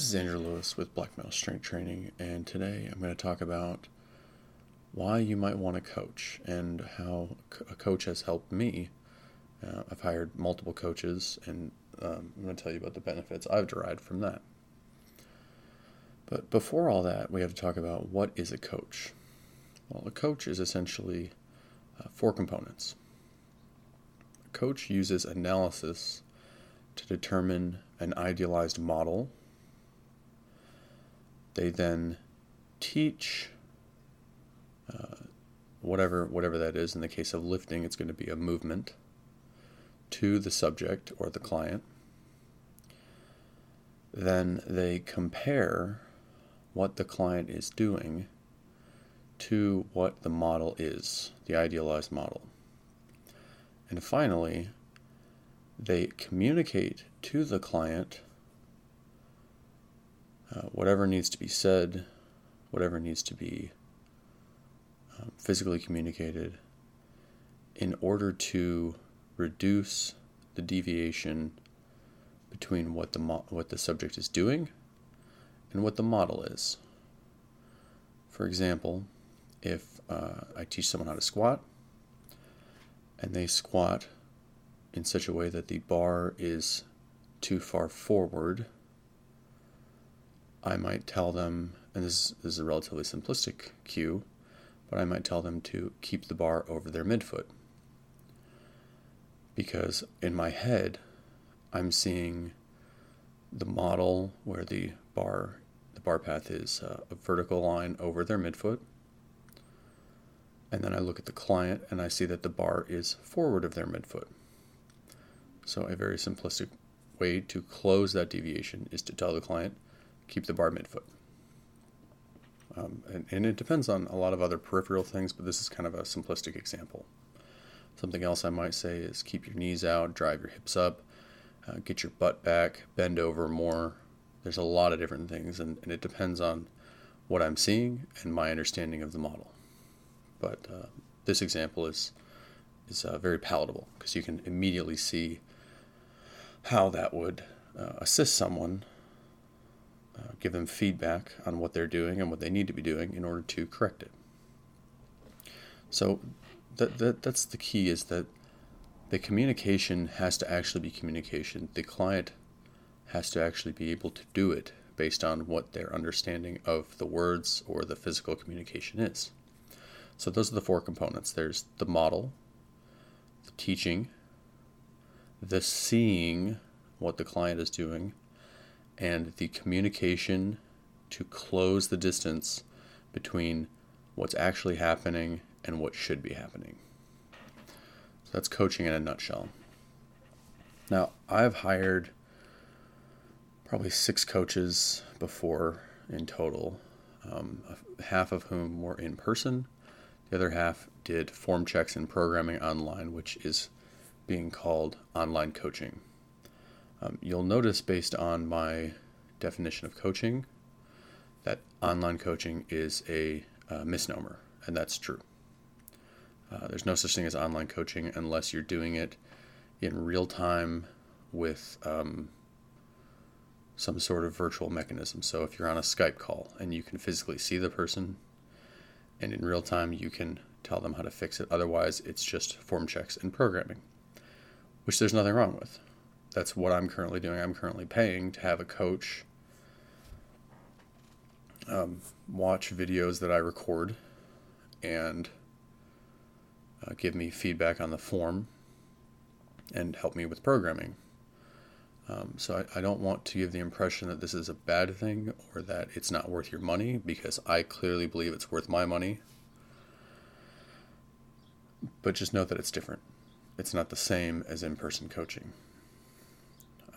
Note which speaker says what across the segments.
Speaker 1: This is Andrew Lewis with Black Strength Training, and today I'm going to talk about why you might want to coach and how a coach has helped me. Uh, I've hired multiple coaches, and um, I'm going to tell you about the benefits I've derived from that. But before all that, we have to talk about what is a coach. Well, a coach is essentially uh, four components. A coach uses analysis to determine an idealized model they then teach uh, whatever whatever that is. In the case of lifting, it's going to be a movement to the subject or the client. Then they compare what the client is doing to what the model is, the idealized model. And finally, they communicate to the client uh, whatever needs to be said, whatever needs to be um, physically communicated, in order to reduce the deviation between what the mo- what the subject is doing and what the model is. For example, if uh, I teach someone how to squat, and they squat in such a way that the bar is too far forward I might tell them, and this, is a relatively simplistic cue, but I might tell them to keep the bar over their midfoot. Because in my head, I'm seeing the model where the bar the bar path is uh, a vertical line over their midfoot. And then I look at the client and I see that the bar is forward of their midfoot. So a very simplistic way to close that deviation is to tell the client keep the bar midfoot. Um, and, and it depends on a lot of other peripheral things, but this is kind of a simplistic example. Something else I might say is keep your knees out, drive your hips up, uh, get your butt back, bend over more. There's a lot of different things, and, and it depends on what I'm seeing and my understanding of the model. But uh, this example is is uh, very palatable because you can immediately see how that would uh, assist someone uh, give them feedback on what they're doing and what they need to be doing in order to correct it. So that, that that's the key is that the communication has to actually be communication. The client has to actually be able to do it based on what their understanding of the words or the physical communication is. So those are the four components. There's the model, the teaching, the seeing what the client is doing, and the communication to close the distance between what's actually happening and what should be happening. So that's coaching in a nutshell. Now, I've hired probably six coaches before in total, um, half of whom were in person. The other half did form checks and programming online, which is being called online coaching. Um, you'll notice based on my definition of coaching that online coaching is a uh, misnomer, and that's true. Uh, there's no such thing as online coaching unless you're doing it in real time with um, some sort of virtual mechanism. So if you're on a Skype call and you can physically see the person, and in real time you can tell them how to fix it. Otherwise, it's just form checks and programming, which there's nothing wrong with that's what I'm currently doing. I'm currently paying to have a coach um, watch videos that I record and uh, give me feedback on the form and help me with programming. Um, so I, I, don't want to give the impression that this is a bad thing or that it's not worth your money because I clearly believe it's worth my money. But just know that it's different. It's not the same as in person coaching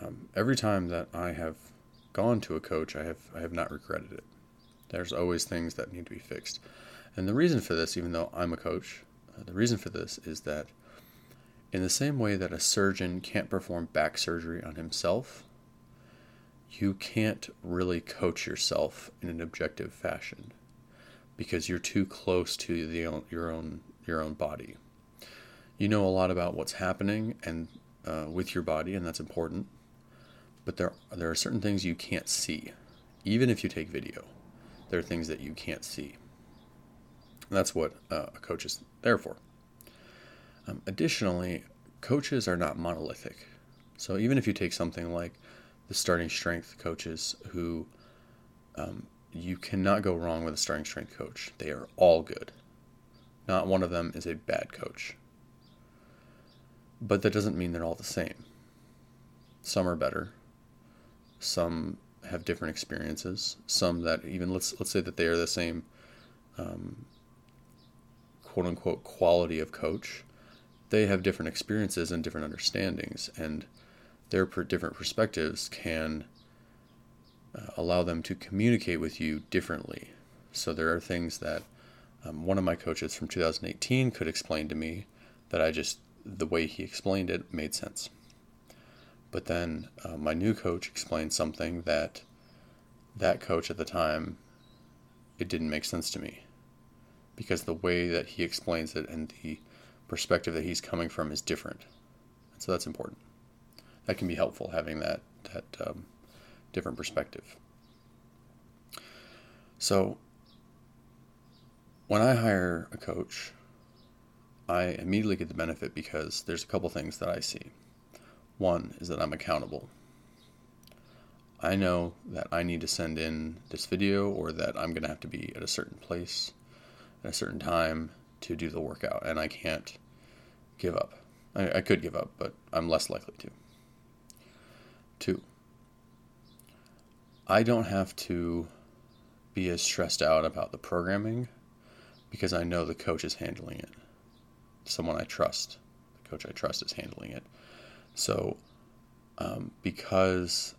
Speaker 1: um, every time that I have gone to a coach, I have I have not regretted it. There's always things that need to be fixed, and the reason for this, even though I'm a coach, uh, the reason for this is that in the same way that a surgeon can't perform back surgery on himself, you can't really coach yourself in an objective fashion because you're too close to the your own your own body. You know a lot about what's happening and uh, with your body, and that's important but there there are certain things you can't see. even if you take video, there are things that you can't see. And that's what uh, a coach is there for. Um, additionally, coaches are not monolithic. So even if you take something like the starting strength coaches who um, you cannot go wrong with a starting strength coach. They are all good. Not one of them is a bad coach. But that doesn't mean they're all the same. Some are better. Some have different experiences. Some that even let's let's say that they are the same um, quote unquote quality of coach. They have different experiences and different understandings, and their per different perspectives can uh, allow them to communicate with you differently. So there are things that um, one of my coaches from 2018 could explain to me that I just, the way he explained it made sense. But then uh, my new coach explained something that that coach at the time, it didn't make sense to me. Because the way that he explains it and the perspective that he's coming from is different. And so that's important. That can be helpful having that, that um, different perspective. So, when I hire a coach, I immediately get the benefit because there's a couple things that I see. One is that I'm accountable. I know that I need to send in this video or that I'm going to have to be at a certain place at a certain time to do the workout, and I can't give up. I, I could give up, but I'm less likely to. Two, I don't have to be as stressed out about the programming because I know the coach is handling it. Someone I trust, the coach I trust is handling it. So, um, because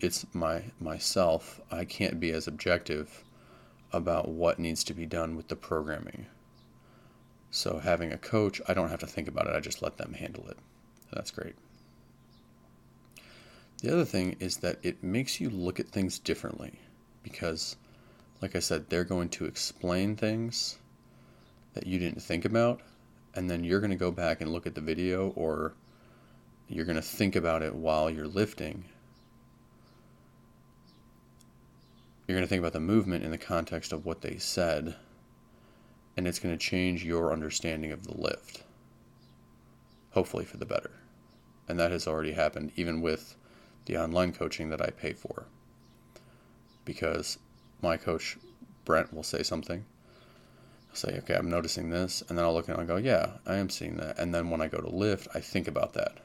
Speaker 1: it's my myself, I can't be as objective about what needs to be done with the programming. So having a coach, I don't have to think about it. I just let them handle it. That's great. The other thing is that it makes you look at things differently because, like I said, they're going to explain things that you didn't think about, and then you're going to go back and look at the video or you're going to think about it while you're lifting. You're going to think about the movement in the context of what they said, and it's going to change your understanding of the lift, hopefully for the better. And that has already happened, even with the online coaching that I pay for. Because my coach, Brent, will say something. Say, okay, I'm noticing this. And then I'll look and I'll go, yeah, I am seeing that. And then when I go to lift, I think about that.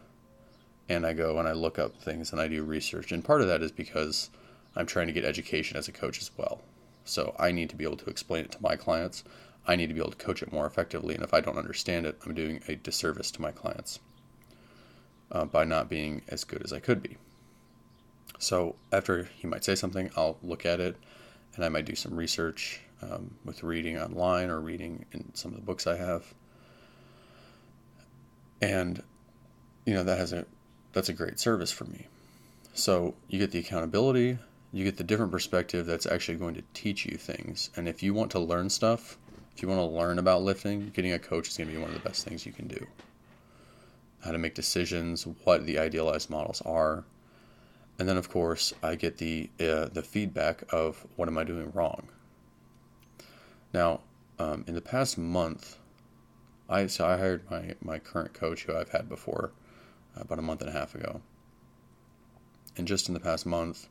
Speaker 1: And I go and I look up things and I do research. And part of that is because I'm trying to get education as a coach as well. So I need to be able to explain it to my clients. I need to be able to coach it more effectively. And if I don't understand it, I'm doing a disservice to my clients uh, by not being as good as I could be. So after he might say something, I'll look at it and I might do some research um, with reading online or reading in some of the books I have. And you know that has a that's a great service for me. So you get the accountability, you get the different perspective that's actually going to teach you things. And if you want to learn stuff, if you want to learn about lifting, getting a coach is going to be one of the best things you can do. How to make decisions, what the idealized models are, and then of course I get the uh, the feedback of what am I doing wrong. Now, um, in the past month, I so I hired my my current coach who I've had before about a month and a half ago, and just in the past month,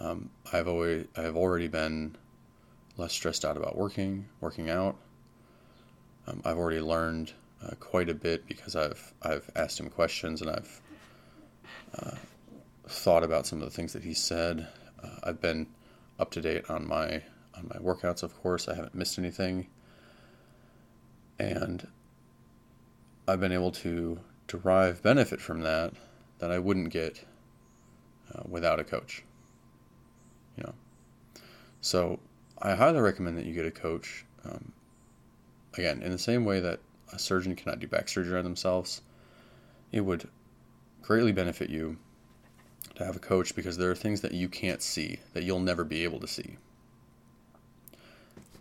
Speaker 1: um, I've always I have already been less stressed out about working working out. Um, I've already learned uh, quite a bit because I've I've asked him questions and I've uh, thought about some of the things that he said. Uh, I've been up to date on my on my workouts, of course. I haven't missed anything, and I've been able to derive benefit from that that I wouldn't get uh, without a coach. You know, so I highly recommend that you get a coach. Um, again, in the same way that a surgeon cannot do back surgery on themselves, it would greatly benefit you to have a coach because there are things that you can't see that you'll never be able to see.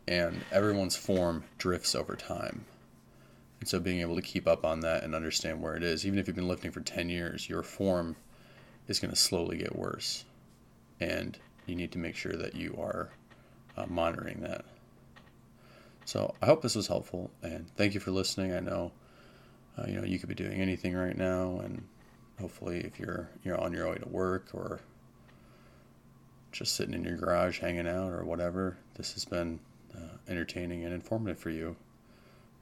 Speaker 1: And everyone's form drifts over time. And so being able to keep up on that and understand where it is, even if you've been lifting for 10 years, your form is going to slowly get worse. And you need to make sure that you are uh, monitoring that. So I hope this was helpful, and thank you for listening. I know, uh, you know, you could be doing anything right now, and hopefully, if you're you're on your way to work or just sitting in your garage hanging out or whatever, this has been uh, entertaining and informative for you.